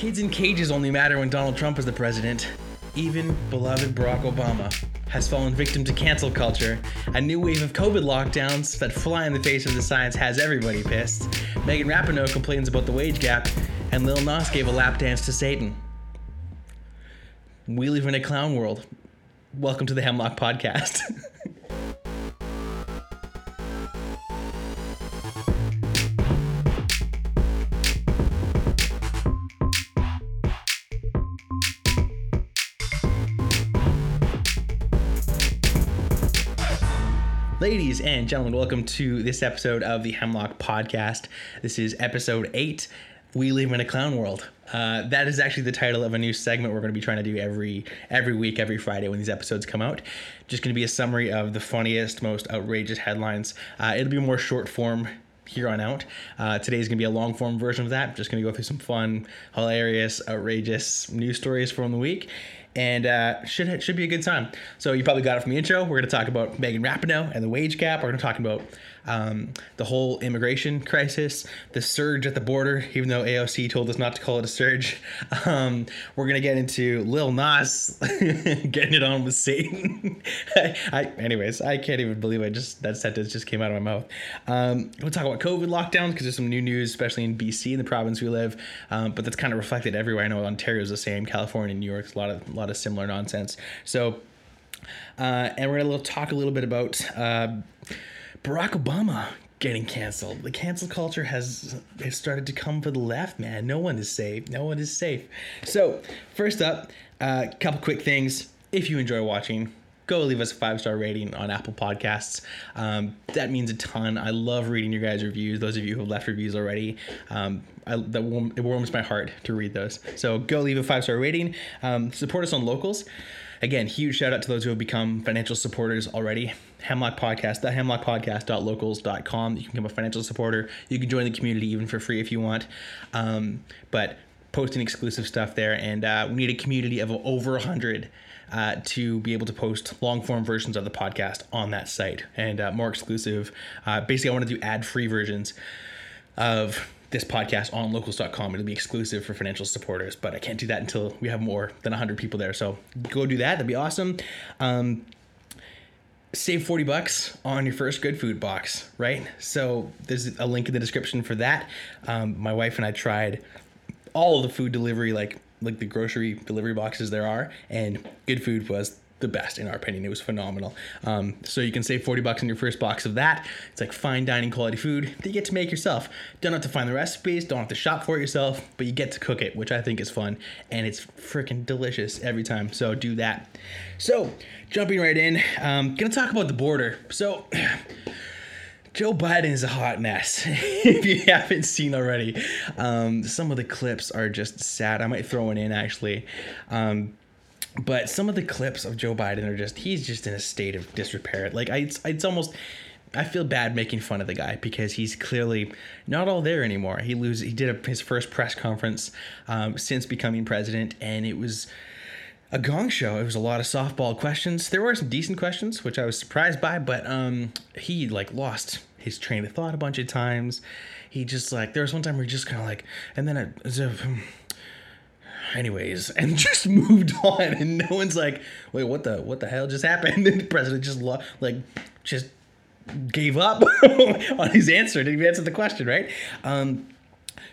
Kids in cages only matter when Donald Trump is the president. Even beloved Barack Obama has fallen victim to cancel culture. A new wave of COVID lockdowns that fly in the face of the science has everybody pissed. Megan Rapinoe complains about the wage gap, and Lil Nas gave a lap dance to Satan. We live in a clown world. Welcome to the Hemlock Podcast. And gentlemen, welcome to this episode of the Hemlock Podcast. This is episode eight. We live in a clown world. Uh, that is actually the title of a new segment we're going to be trying to do every every week, every Friday when these episodes come out. Just going to be a summary of the funniest, most outrageous headlines. Uh, it'll be more short form here on out. Uh, today's gonna be a long form version of that. Just gonna go through some fun, hilarious, outrageous news stories from the week, and uh, should should be a good time. So you probably got it from the intro. We're gonna talk about Megan Rapinoe and the wage gap. We're gonna talk about um, the whole immigration crisis, the surge at the border, even though AOC told us not to call it a surge. Um, we're gonna get into Lil Nas getting it on with Satan. I, anyways, I can't even believe I just that sentence just came out of my mouth. Um, we'll talk about COVID lockdowns because there's some new news, especially in BC, in the province we live. Um, but that's kind of reflected everywhere. I know Ontario's the same, California, and New York's a lot of a lot of similar nonsense. So. Uh, and we're gonna talk a little bit about uh, Barack Obama getting canceled. The cancel culture has has started to come for the left, man. No one is safe. No one is safe. So, first up, a uh, couple quick things. If you enjoy watching, go leave us a five star rating on Apple Podcasts. Um, that means a ton. I love reading your guys' reviews. Those of you who have left reviews already, um, I, that warm, it warms my heart to read those. So go leave a five star rating. Um, support us on locals. Again, huge shout out to those who have become financial supporters already. Hemlock Podcast, the hemlockpodcast.locals.com. You can become a financial supporter. You can join the community even for free if you want. Um, but posting exclusive stuff there, and uh, we need a community of over 100 uh, to be able to post long form versions of the podcast on that site and uh, more exclusive. Uh, basically, I want to do ad free versions of this podcast on locals.com. It'll be exclusive for financial supporters, but I can't do that until we have more than 100 people there. So go do that. That'd be awesome. Um, save 40 bucks on your first good food box, right? So there's a link in the description for that. Um, my wife and I tried all of the food delivery, like like the grocery delivery boxes there are, and good food was the best in our opinion. It was phenomenal. Um, so you can save 40 bucks on your first box of that. It's like fine dining quality food that you get to make yourself. Don't have to find the recipes, don't have to shop for it yourself, but you get to cook it, which I think is fun and it's freaking delicious every time. So do that. So jumping right in, um, gonna talk about the border. So Joe Biden is a hot mess. if you haven't seen already, um, some of the clips are just sad. I might throw one in actually. Um, but some of the clips of Joe Biden are just he's just in a state of disrepair. Like I, it's, it's almost I feel bad making fun of the guy because he's clearly not all there anymore. He lose he did a, his first press conference um, since becoming president, and it was a gong show. It was a lot of softball questions. There were some decent questions, which I was surprised by, but um, he like lost his train of thought a bunch of times. He just like there was one time where he just kind of like, and then it, anyways, and just moved on. And no one's like, wait, what the what the hell just happened? And the president just lo- like just gave up on his answer. Didn't even answer the question, right? Um,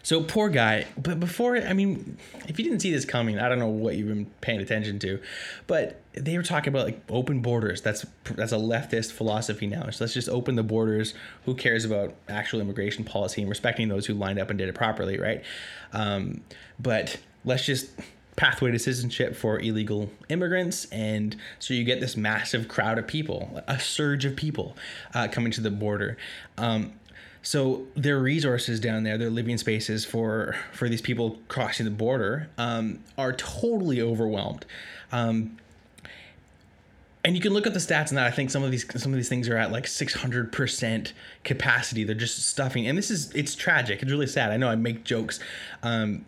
so poor guy. But before, I mean, if you didn't see this coming, I don't know what you've been paying attention to, but they were talking about like open borders. That's that's a leftist philosophy now. So let's just open the borders. Who cares about actual immigration policy and respecting those who lined up and did it properly, right? Um, but let's just pathway to citizenship for illegal immigrants and so you get this massive crowd of people a surge of people uh, coming to the border um, so their resources down there their living spaces for for these people crossing the border um, are totally overwhelmed um, and you can look at the stats and that I think some of these some of these things are at like 600% capacity. They're just stuffing, and this is it's tragic. It's really sad. I know I make jokes. Um,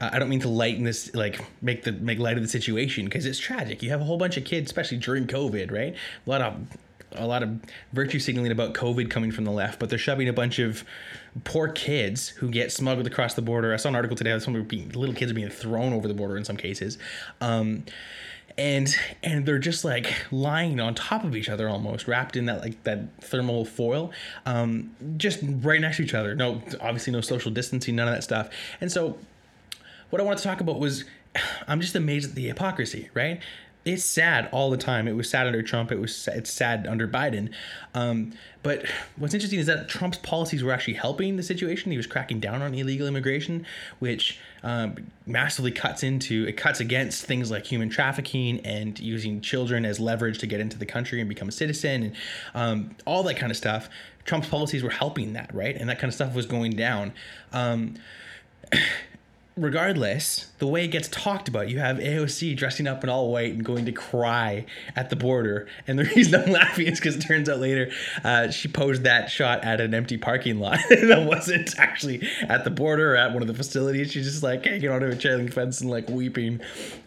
I don't mean to lighten this, like make the make light of the situation because it's tragic. You have a whole bunch of kids, especially during COVID, right? A lot of a lot of virtue signaling about COVID coming from the left, but they're shoving a bunch of poor kids who get smuggled across the border. I saw an article today. Some being, little kids are being thrown over the border in some cases. Um, and and they're just like lying on top of each other almost wrapped in that like that thermal foil um, just right next to each other no obviously no social distancing none of that stuff and so what i want to talk about was i'm just amazed at the hypocrisy right it's sad all the time. It was sad under Trump. It was it's sad under Biden. Um, but what's interesting is that Trump's policies were actually helping the situation. He was cracking down on illegal immigration, which um, massively cuts into it cuts against things like human trafficking and using children as leverage to get into the country and become a citizen and um, all that kind of stuff. Trump's policies were helping that, right? And that kind of stuff was going down. Regardless, the way it gets talked about, you have AOC dressing up in all white and going to cry at the border. And the reason I'm laughing is because it turns out later uh, she posed that shot at an empty parking lot that wasn't actually at the border or at one of the facilities. She's just like hanging onto a chain fence and like weeping,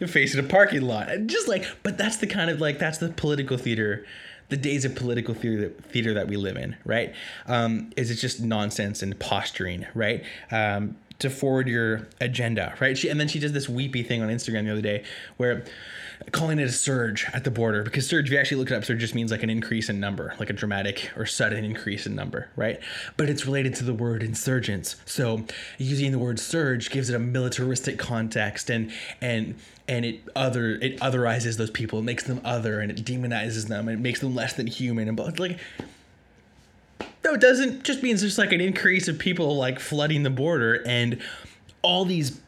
facing a parking lot. And just like, but that's the kind of like, that's the political theater the days of political theater, theater that we live in, right? Um, is it just nonsense and posturing, right? Um, to forward your agenda, right? She, and then she does this weepy thing on Instagram the other day where calling it a surge at the border because surge, if you actually look it up, surge just means like an increase in number, like a dramatic or sudden increase in number, right? But it's related to the word insurgents. So using the word surge gives it a militaristic context and and and it other it otherizes those people, it makes them other and it demonizes them and it makes them less than human and but like no, it doesn't. Just means there's like an increase of people like flooding the border and all these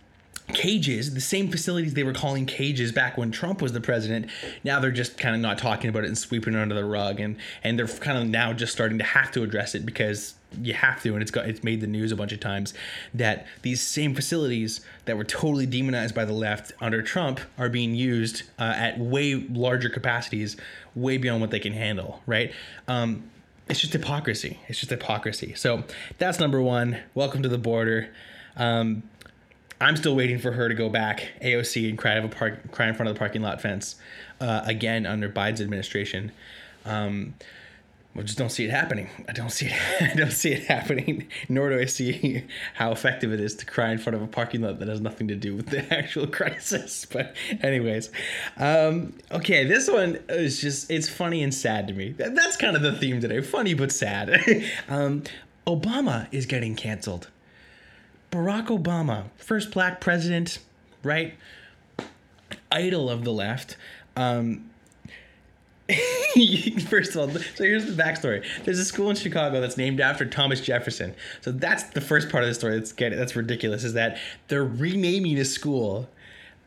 cages, the same facilities they were calling cages back when Trump was the president. Now they're just kind of not talking about it and sweeping it under the rug, and and they're kind of now just starting to have to address it because you have to, and it's got it's made the news a bunch of times that these same facilities that were totally demonized by the left under Trump are being used uh, at way larger capacities, way beyond what they can handle. Right. Um, it's just hypocrisy. It's just hypocrisy. So that's number one. Welcome to the border. Um, I'm still waiting for her to go back AOC and cry, park, cry in front of the parking lot fence uh, again under Biden's administration. Um, I just don't see it happening. I don't see it. I don't see it happening. Nor do I see how effective it is to cry in front of a parking lot that has nothing to do with the actual crisis. But, anyways, um, okay, this one is just—it's funny and sad to me. That's kind of the theme today: funny but sad. um, Obama is getting canceled. Barack Obama, first black president, right? Idol of the left. Um, First of all, so here's the backstory. There's a school in Chicago that's named after Thomas Jefferson. So that's the first part of the story. That's getting, that's ridiculous. Is that they're renaming a school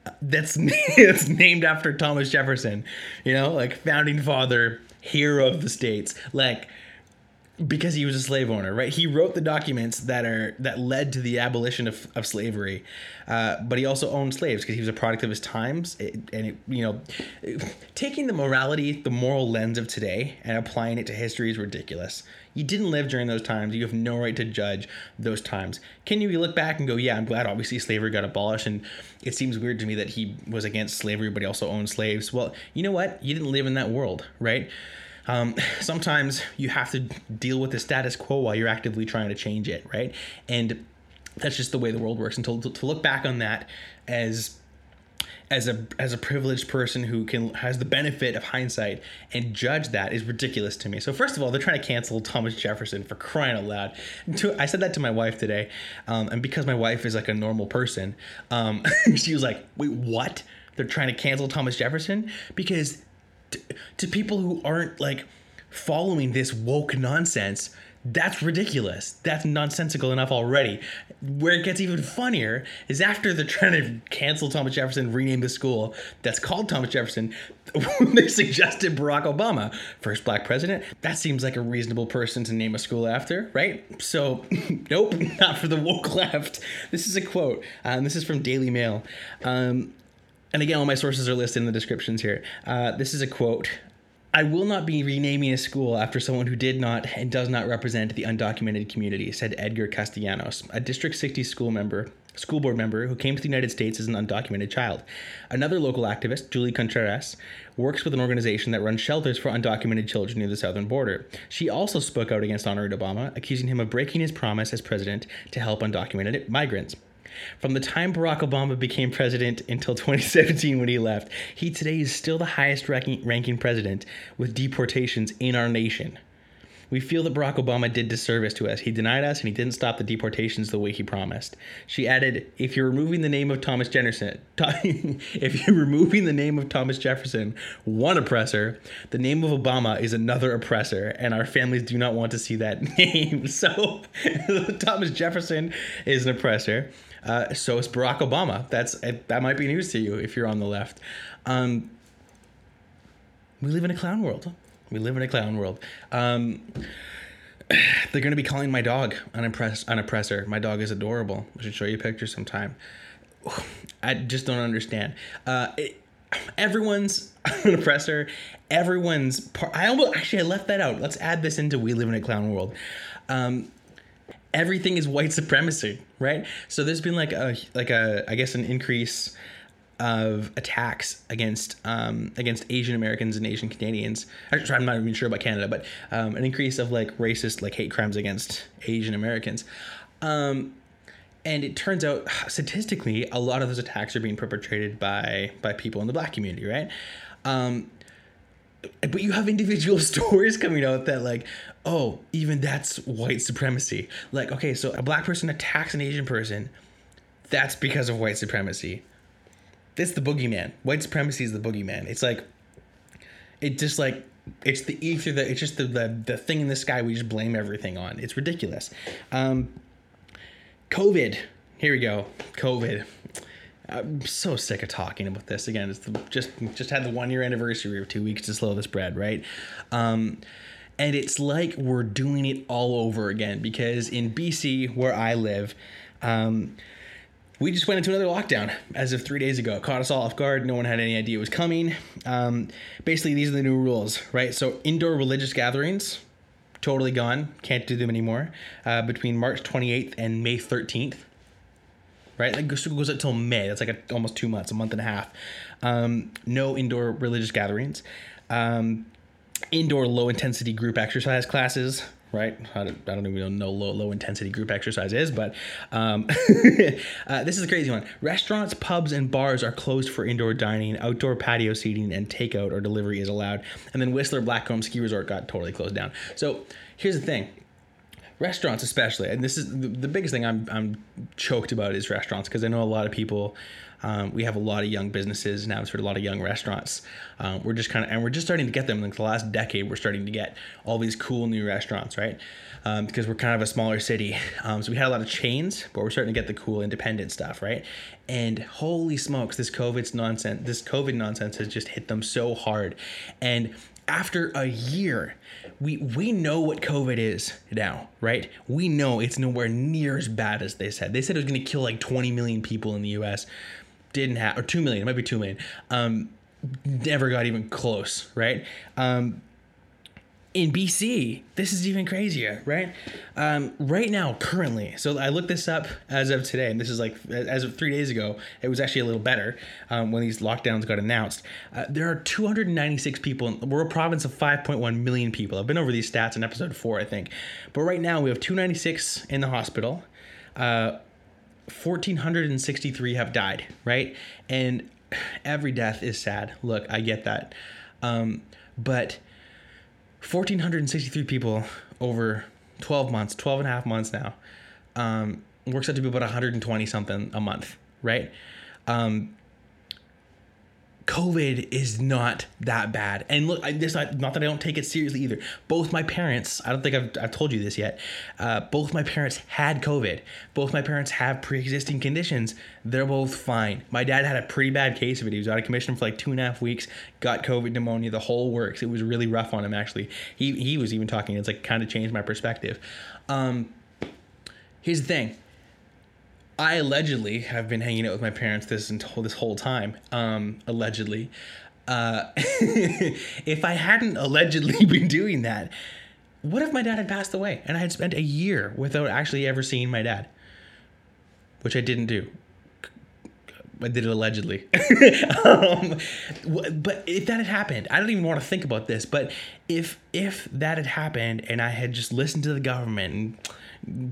uh, that's that's named after Thomas Jefferson. You know, like founding father, hero of the states. Like because he was a slave owner, right? He wrote the documents that are that led to the abolition of, of slavery, uh, but he also owned slaves because he was a product of his times. It, and it, you know, taking the morality, the moral lens of today, and applying it to history is ridiculous. You didn't live during those times. You have no right to judge those times. Can you look back and go, yeah, I'm glad obviously slavery got abolished, and it seems weird to me that he was against slavery, but he also owned slaves. Well, you know what? You didn't live in that world, right? Um, sometimes you have to deal with the status quo while you're actively trying to change it, right? And that's just the way the world works. And to, to look back on that as as a as a privileged person who can has the benefit of hindsight and judge that is ridiculous to me. So first of all, they're trying to cancel Thomas Jefferson for crying out loud. I said that to my wife today, um, and because my wife is like a normal person, um, she was like, "Wait, what? They're trying to cancel Thomas Jefferson because to, people who aren't like following this woke nonsense that's ridiculous. That's nonsensical enough already. Where it gets even funnier is after they're trying to cancel Thomas Jefferson, rename the school that's called Thomas Jefferson, they suggested Barack Obama, first black president. That seems like a reasonable person to name a school after, right? So, nope, not for the woke left. This is a quote. Um, this is from Daily Mail. Um, and again, all my sources are listed in the descriptions here. Uh, this is a quote. I will not be renaming a school after someone who did not and does not represent the undocumented community, said Edgar Castellanos, a District 60 school member school board member who came to the United States as an undocumented child. Another local activist, Julie Contreras, works with an organization that runs shelters for undocumented children near the southern border. She also spoke out against honoring Obama, accusing him of breaking his promise as president to help undocumented migrants. From the time Barack Obama became president until 2017 when he left, he today is still the highest ranking, president with deportations in our nation. We feel that Barack Obama did disservice to us. He denied us and he didn't stop the deportations the way he promised. She added, if you're removing the name of Thomas Jefferson, if you're removing the name of Thomas Jefferson, one oppressor, the name of Obama is another oppressor, and our families do not want to see that name. So Thomas Jefferson is an oppressor. Uh, so is Barack Obama. That's that might be news to you if you're on the left. Um, we live in a clown world. We live in a clown world. Um, they're going to be calling my dog an, an oppressor. My dog is adorable. I should show you a picture sometime. I just don't understand. Uh, it, everyone's an oppressor. Everyone's part. I almost actually I left that out. Let's add this into we live in a clown world. Um, everything is white supremacy, right? So there's been like a like a I guess an increase of attacks against um, against Asian Americans and Asian Canadians. Actually, I'm not even sure about Canada, but um, an increase of like racist like hate crimes against Asian Americans. Um, and it turns out statistically, a lot of those attacks are being perpetrated by by people in the black community, right? Um, but you have individual stories coming out that like oh even that's white supremacy. Like okay so a black person attacks an asian person that's because of white supremacy. It's the boogeyman. White supremacy is the boogeyman. It's like it just like it's the ether that it's just the, the the thing in the sky we just blame everything on. It's ridiculous. Um covid. Here we go. Covid I'm so sick of talking about this again. It's the, just just had the one year anniversary of two weeks to slow the spread, right? Um, and it's like we're doing it all over again because in BC, where I live, um, we just went into another lockdown as of three days ago. It caught us all off guard. No one had any idea it was coming. Um, basically, these are the new rules, right? So, indoor religious gatherings, totally gone. Can't do them anymore. Uh, between March 28th and May 13th right? Like goes, goes until May. That's like a, almost two months, a month and a half. Um, no indoor religious gatherings. Um, indoor low intensity group exercise classes. Right, I don't, I don't even know low low intensity group exercise is, but um, uh, this is a crazy one. Restaurants, pubs, and bars are closed for indoor dining. Outdoor patio seating and takeout or delivery is allowed. And then Whistler Blackcomb Ski Resort got totally closed down. So here's the thing: restaurants especially and this is the, the biggest thing i'm, I'm choked about is restaurants because i know a lot of people um, we have a lot of young businesses now for a lot of young restaurants um, we're just kind of and we're just starting to get them like the last decade we're starting to get all these cool new restaurants right? Um, because we're kind of a smaller city um, so we had a lot of chains but we're starting to get the cool independent stuff right? And holy smokes this covid's nonsense this covid nonsense has just hit them so hard. And after a year we we know what COVID is now, right? We know it's nowhere near as bad as they said. They said it was going to kill like 20 million people in the U.S. Didn't have or two million. It might be two million. Um, never got even close, right? Um, in BC, this is even crazier, right? Um, right now, currently, so I looked this up as of today, and this is like as of three days ago. It was actually a little better um, when these lockdowns got announced. Uh, there are 296 people. In, we're a province of 5.1 million people. I've been over these stats in episode four, I think. But right now, we have 296 in the hospital. Uh, 1,463 have died, right? And every death is sad. Look, I get that. Um, but 1,463 people over 12 months, 12 and a half months now, um, works out to be about 120 something a month, right? Um, COVID is not that bad. And look, I, this not, not that I don't take it seriously either. Both my parents, I don't think I've, I've told you this yet, uh, both my parents had COVID. Both my parents have pre existing conditions. They're both fine. My dad had a pretty bad case of it. He was out of commission for like two and a half weeks, got COVID pneumonia, the whole works. It was really rough on him, actually. He, he was even talking, it's like kind of changed my perspective. Um, here's the thing I allegedly have been hanging out with my parents this until this whole time. Um, allegedly, uh, if I hadn't allegedly been doing that, what if my dad had passed away and I had spent a year without actually ever seeing my dad? which I didn't do. I did it allegedly. um, but if that had happened, I don't even want to think about this. But if if that had happened and I had just listened to the government and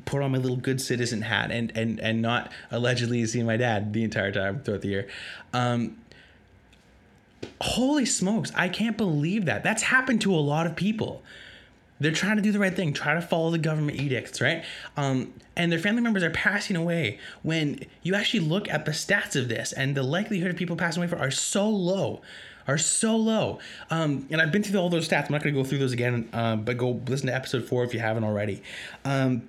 put on my little good citizen hat and and and not allegedly seen my dad the entire time throughout the year, um, holy smokes, I can't believe that. That's happened to a lot of people. They're trying to do the right thing, try to follow the government edicts, right? Um, and their family members are passing away. When you actually look at the stats of this, and the likelihood of people passing away for are so low, are so low. Um, and I've been through all those stats. I'm not going to go through those again, uh, but go listen to episode four if you haven't already. Um,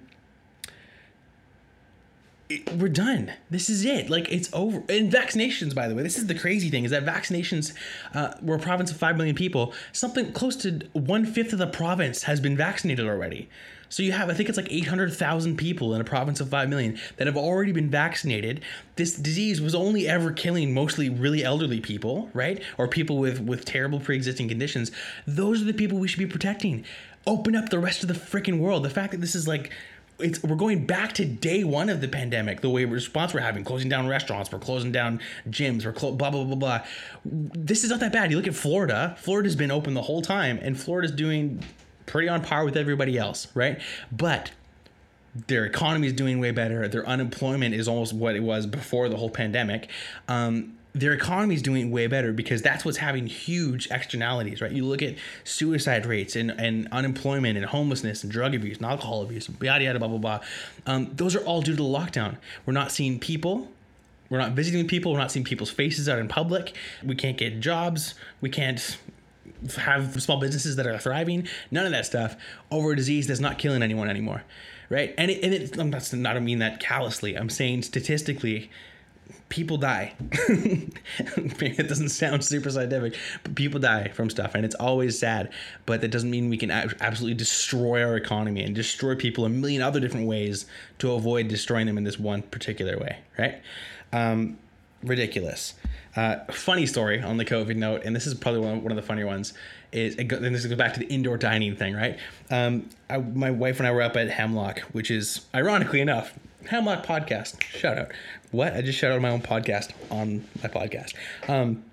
it, we're done. This is it. Like it's over. And vaccinations, by the way, this is the crazy thing: is that vaccinations, uh, we're a province of five million people. Something close to one fifth of the province has been vaccinated already. So you have, I think it's like 800,000 people in a province of 5 million that have already been vaccinated. This disease was only ever killing mostly really elderly people, right? Or people with, with terrible pre existing conditions. Those are the people we should be protecting. Open up the rest of the freaking world. The fact that this is like it's we're going back to day one of the pandemic. The way response we're having, closing down restaurants, we're closing down gyms, we're clo- blah blah blah blah. This is not that bad. You look at Florida. Florida's been open the whole time, and Florida's doing pretty on par with everybody else, right? But their economy is doing way better. Their unemployment is almost what it was before the whole pandemic. Um, their economy is doing way better because that's what's having huge externalities, right? You look at suicide rates and, and unemployment and homelessness and drug abuse and alcohol abuse, yada yada blah blah blah. Um, those are all due to the lockdown. We're not seeing people. We're not visiting people. We're not seeing people's faces out in public. We can't get jobs. We can't have small businesses that are thriving. None of that stuff over a disease that's not killing anyone anymore, right? And it, and it, I'm not, I mean that callously. I'm saying statistically, people die. it doesn't sound super scientific, but people die from stuff, and it's always sad. But that doesn't mean we can absolutely destroy our economy and destroy people a million other different ways to avoid destroying them in this one particular way, right? Um, ridiculous. Uh, funny story on the COVID note, and this is probably one, one of the funnier ones. Is and this goes back to the indoor dining thing, right? Um, I, my wife and I were up at Hemlock, which is ironically enough Hemlock Podcast. Shout out. What? I just shout out my own podcast on my podcast. Um,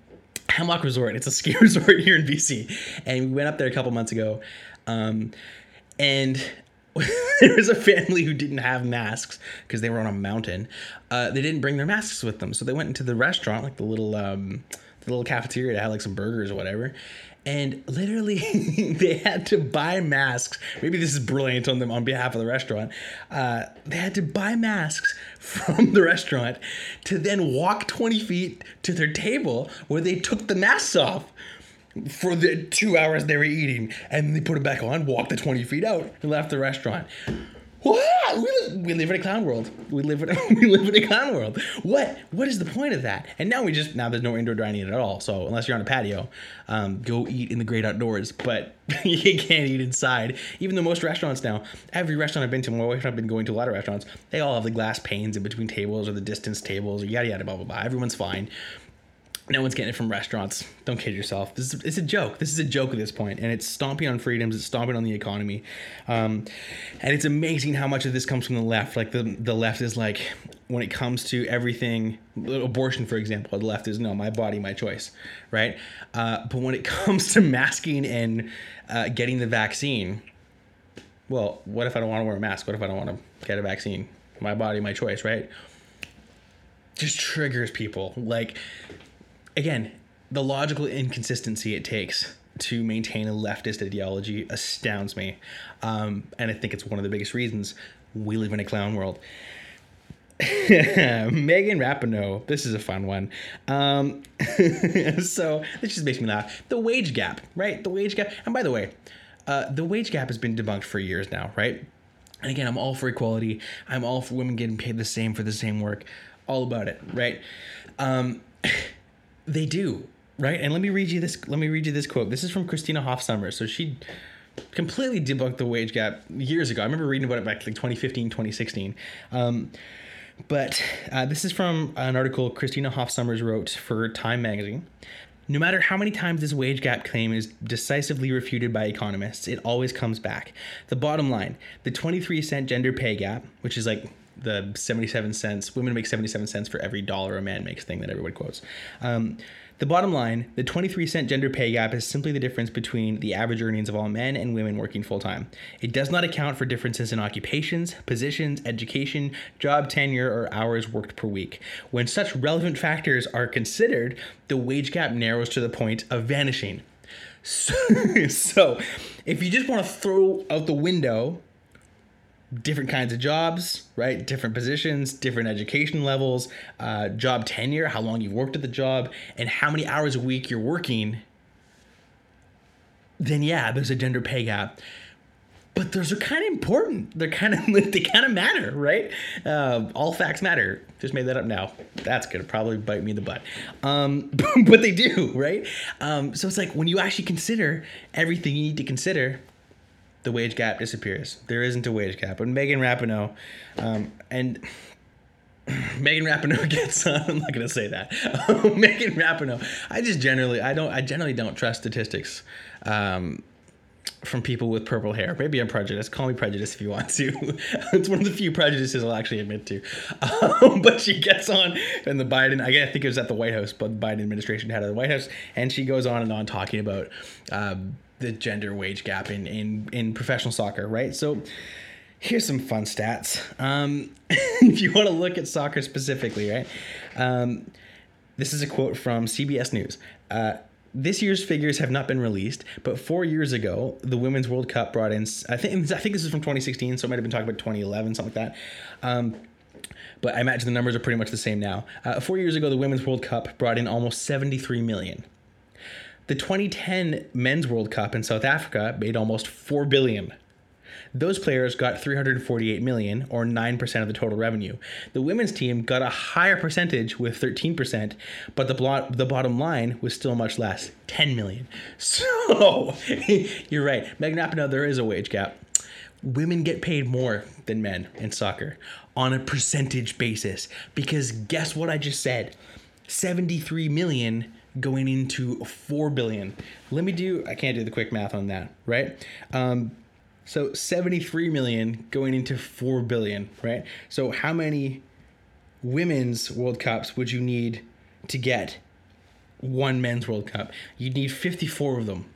Hemlock Resort. It's a ski resort here in BC, and we went up there a couple months ago, um, and there was a family who didn't have masks because they were on a mountain. Uh, they didn't bring their masks with them, so they went into the restaurant, like the little um, the little cafeteria that had like some burgers or whatever. And literally, they had to buy masks. Maybe this is brilliant on them on behalf of the restaurant. Uh, they had to buy masks from the restaurant to then walk 20 feet to their table where they took the masks off for the two hours they were eating. And they put it back on, walked the 20 feet out, and left the restaurant. What? We live, we live in a clown world. We live in a, we live in a clown world. What what is the point of that? And now we just now there's no indoor dining at all. So unless you're on a patio, um, go eat in the great outdoors. But you can't eat inside. Even though most restaurants now, every restaurant I've been to, my wife and I've been going to a lot of restaurants. They all have the glass panes in between tables or the distance tables or yada yada blah blah blah. Everyone's fine no one's getting it from restaurants. Don't kid yourself. This is it's a joke. This is a joke at this point, and it's stomping on freedoms. It's stomping on the economy, um, and it's amazing how much of this comes from the left. Like the the left is like when it comes to everything, abortion, for example, the left is no, my body, my choice, right? Uh, but when it comes to masking and uh, getting the vaccine, well, what if I don't want to wear a mask? What if I don't want to get a vaccine? My body, my choice, right? Just triggers people like again, the logical inconsistency it takes to maintain a leftist ideology astounds me. Um, and I think it's one of the biggest reasons we live in a clown world. Megan Rapinoe, this is a fun one. Um, so this just makes me laugh. The wage gap, right? The wage gap. And by the way, uh, the wage gap has been debunked for years now, right? And again, I'm all for equality. I'm all for women getting paid the same for the same work. All about it, right? Um, they do, right? And let me read you this. Let me read you this quote. This is from Christina Hoff Sommers. So she completely debunked the wage gap years ago. I remember reading about it back like 2015, 2016. Um, but uh, this is from an article Christina Hoff Sommers wrote for Time magazine. No matter how many times this wage gap claim is decisively refuted by economists, it always comes back. The bottom line the 23 cent gender pay gap, which is like the 77 cents women make 77 cents for every dollar a man makes thing that everybody quotes um, the bottom line the 23 cent gender pay gap is simply the difference between the average earnings of all men and women working full time. It does not account for differences in occupations, positions, education, job tenure, or hours worked per week. When such relevant factors are considered, the wage gap narrows to the point of vanishing. So, so if you just want to throw out the window different kinds of jobs, right? Different positions, different education levels, uh, job tenure, how long you've worked at the job, and how many hours a week you're working, then yeah, there's a gender pay gap. But those are kind of important. They're kind of they kind of matter, right? Uh, all facts matter. Just made that up now. That's gonna probably bite me in the butt, um, but they do, right? Um, so it's like when you actually consider everything you need to consider, the wage gap disappears. There isn't a wage gap. But Megan Rapinoe, um, and Megan Rapinoe gets on. I'm not gonna say that. Megan Rapinoe. I just generally, I don't, I generally don't trust statistics. Um, from people with purple hair. Maybe I'm prejudiced. Call me prejudiced if you want to. it's one of the few prejudices I'll actually admit to. Um, but she gets on, and the Biden, I think it was at the White House, but the Biden administration had at the White House, and she goes on and on talking about um, the gender wage gap in in in professional soccer, right? So here's some fun stats. Um, if you want to look at soccer specifically, right? Um, this is a quote from CBS News. Uh, this year's figures have not been released, but four years ago, the Women's World Cup brought in. I think I think this is from 2016, so it might have been talking about 2011, something like that. Um, but I imagine the numbers are pretty much the same now. Uh, four years ago, the Women's World Cup brought in almost 73 million. The 2010 Men's World Cup in South Africa made almost 4 billion. Those players got 348 million or 9% of the total revenue. The women's team got a higher percentage with 13%, but the the bottom line was still much less, 10 million. So, you're right. Megan Rapinoe, there is a wage gap. Women get paid more than men in soccer on a percentage basis because guess what I just said? 73 million going into 4 billion. Let me do, I can't do the quick math on that, right? Um, so 73 million going into 4 billion, right? So how many women's World Cups would you need to get one men's World Cup? You'd need 54 of them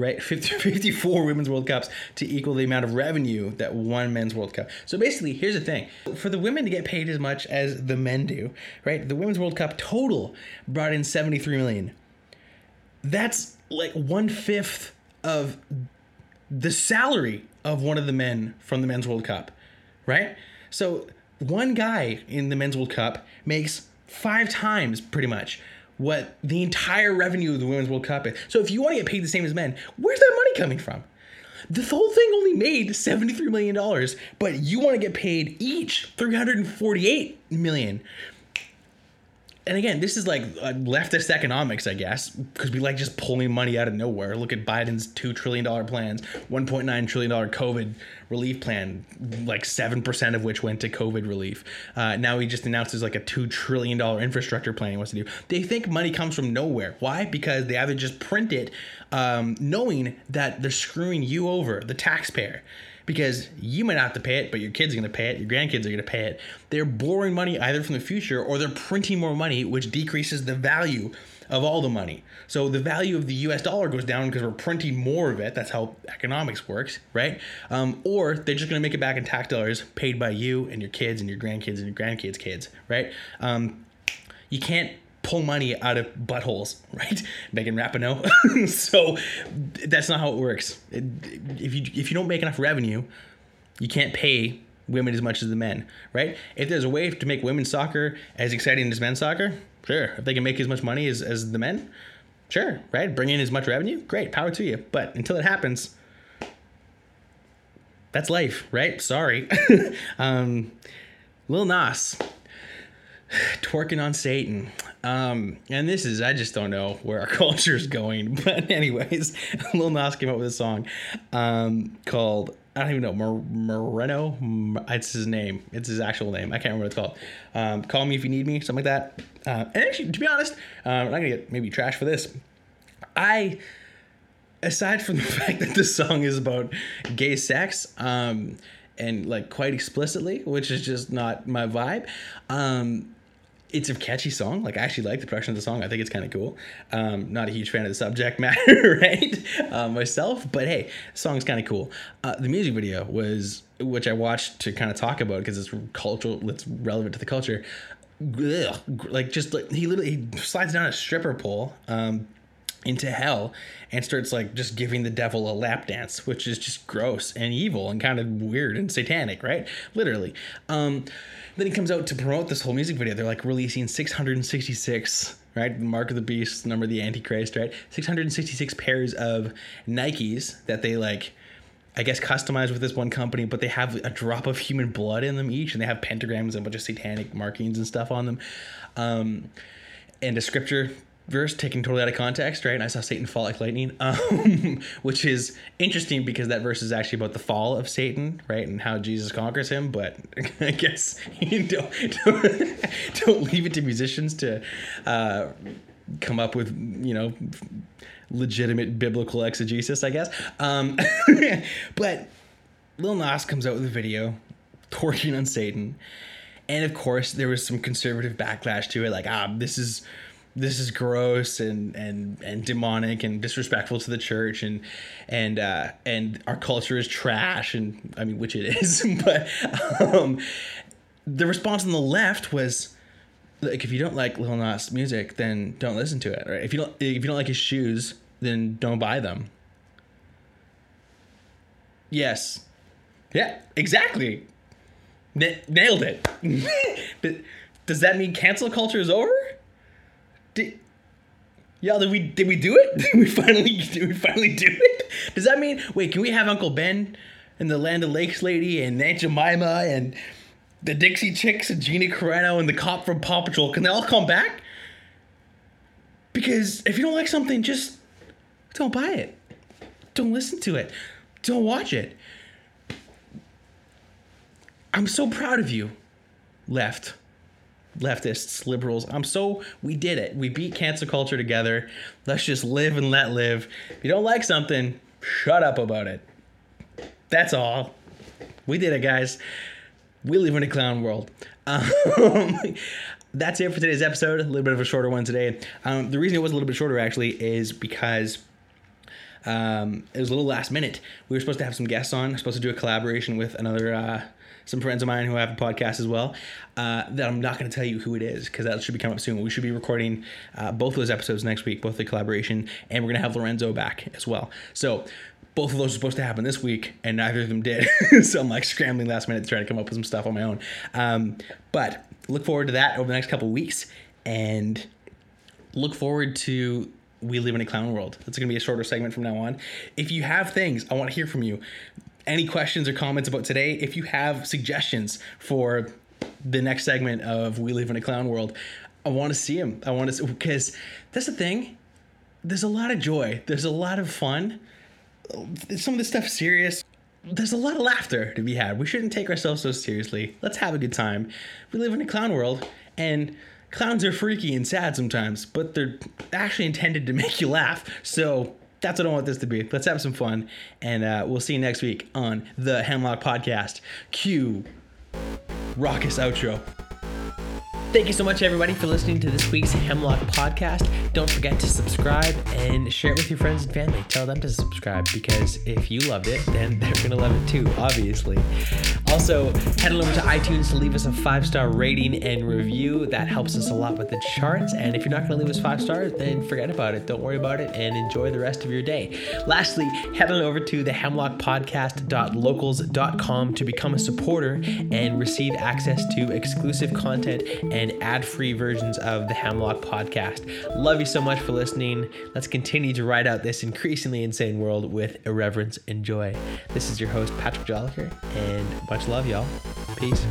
right? 50, 54 women's World Cups to equal the amount of revenue that one men's World Cup. So basically, here's the thing for the women to get paid as much as the men do, right? The women's World Cup total brought in 73 million. That's like one fifth of the salary of one of the men from the men's World Cup, right? So one guy in the men's World Cup makes five times pretty much what the entire revenue of the Women's World Cup is. So if you want to get paid the same as men, where's that money coming from? The whole thing only made $73 million, but you want to get paid each $348 million and again, this is like uh, leftist economics, I guess, because we like just pulling money out of nowhere. Look at Biden's two trillion dollar plans, one point nine trillion dollar COVID relief plan, like seven percent of which went to COVID relief. Uh, now he just announces like a two trillion dollar infrastructure plan he wants to do. They think money comes from nowhere. Why? Because they either just print it, um, knowing that they're screwing you over, the taxpayer because you might not have to pay it, but your kids are going to pay it, your grandkids are going to pay it. They're borrowing money either from the future or they're printing more money, which decreases the value of all the money. So the value of the US dollar goes down because we're printing more of it. That's how economics works, right? Um, or they're just going to make it back in tax dollars paid by you and your kids and your grandkids and your grandkids' kids, right? Um, you can't pull money out of buttholes, right? Megan Rapinoe. so that's not how it works. If you if you don't make enough revenue, you can't pay women as much as the men, right? If there's a way to make women's soccer as exciting as men's soccer, sure. If they can make as much money as, as the men, sure, right? Bring in as much revenue, great, power to you. But until it happens, that's life, right? Sorry. um, Lil Nas twerking on Satan. Um, and this is, I just don't know where our culture is going. But, anyways, Lil Nas came up with a song um, called, I don't even know, Mor- Moreno? It's his name. It's his actual name. I can't remember what it's called. Um, Call Me If You Need Me, something like that. Uh, and actually, to be honest, uh, I'm not going to get maybe trash for this. I, aside from the fact that the song is about gay sex, um, and like quite explicitly, which is just not my vibe. Um, it's a catchy song. Like I actually like the production of the song. I think it's kind of cool. Um, not a huge fan of the subject matter, right? Uh, myself, but hey, song's kind of cool. Uh, the music video was, which I watched to kind of talk about because it's cultural, it's relevant to the culture. Ugh, like just like he literally he slides down a stripper pole. Um, into hell and starts like just giving the devil a lap dance which is just gross and evil and kind of weird and satanic right? Literally. Um then he comes out to promote this whole music video. They're like releasing 666 right? Mark of the beast number of the antichrist right? 666 pairs of nikes that they like I guess customized with this one company, but they have a drop of human blood in them each, and they have pentagrams and a bunch of satanic markings and stuff on them, um, and a scripture verse taken totally out of context, right? And I saw Satan fall like lightning, um, which is interesting because that verse is actually about the fall of Satan, right? And how Jesus conquers him. But I guess you don't, don't, don't leave it to musicians to uh, come up with, you know, legitimate biblical exegesis, I guess. Um, but Lil Nas comes out with a video torching on Satan. And of course, there was some conservative backlash to it, like, ah, this is this is gross and and and demonic and disrespectful to the church and and uh, and our culture is trash and I mean which it is but um, the response on the left was like if you don't like Lil Nas music then don't listen to it right? If you don't if you don't like his shoes then don't buy them. Yes. Yeah exactly. N- nailed it. But does that mean cancel culture is over did, yeah, did we did we do it? Did we finally did we finally do it? Does that mean wait? Can we have Uncle Ben and the Land of Lakes lady and Aunt Jemima and the Dixie Chicks and Gina Carano and the cop from Paw Patrol? Can they all come back? Because if you don't like something, just don't buy it. Don't listen to it. Don't watch it. I'm so proud of you, left leftists, liberals. I'm so we did it. We beat cancel culture together. Let's just live and let live. If you don't like something, shut up about it. That's all. We did it, guys. We live in a clown world. Um, that's it for today's episode. A little bit of a shorter one today. Um, the reason it was a little bit shorter actually is because um, it was a little last minute. We were supposed to have some guests on. Supposed to do a collaboration with another uh, some friends of mine who have a podcast as well. Uh, that I'm not going to tell you who it is because that should be coming up soon. We should be recording uh, both those episodes next week, both the collaboration, and we're going to have Lorenzo back as well. So both of those are supposed to happen this week, and neither of them did. so I'm like scrambling last minute to try to come up with some stuff on my own. Um, but look forward to that over the next couple weeks, and look forward to we live in a clown world. That's going to be a shorter segment from now on. If you have things, I want to hear from you any questions or comments about today. If you have suggestions for the next segment of We Live in a Clown World, I want to see them. I want to because that's the thing. There's a lot of joy. There's a lot of fun. Some of this stuff serious. There's a lot of laughter to be had. We shouldn't take ourselves so seriously. Let's have a good time. We live in a clown world, and clowns are freaky and sad sometimes, but they're actually intended to make you laugh. So that's what I want this to be. Let's have some fun, and uh, we'll see you next week on the Hemlock Podcast. Cue raucous outro. Thank you so much, everybody, for listening to this week's Hemlock podcast. Don't forget to subscribe and share it with your friends and family. Tell them to subscribe because if you loved it, then they're going to love it too, obviously. Also, head on over to iTunes to leave us a five star rating and review. That helps us a lot with the charts. And if you're not going to leave us five stars, then forget about it. Don't worry about it and enjoy the rest of your day. Lastly, head on over to the hemlockpodcast.locals.com to become a supporter and receive access to exclusive content and ad free versions of the Hemlock podcast. Love you so much for listening. Let's continue to ride out this increasingly insane world with irreverence and joy. This is your host, Patrick Jolliker, and much love, y'all. Peace.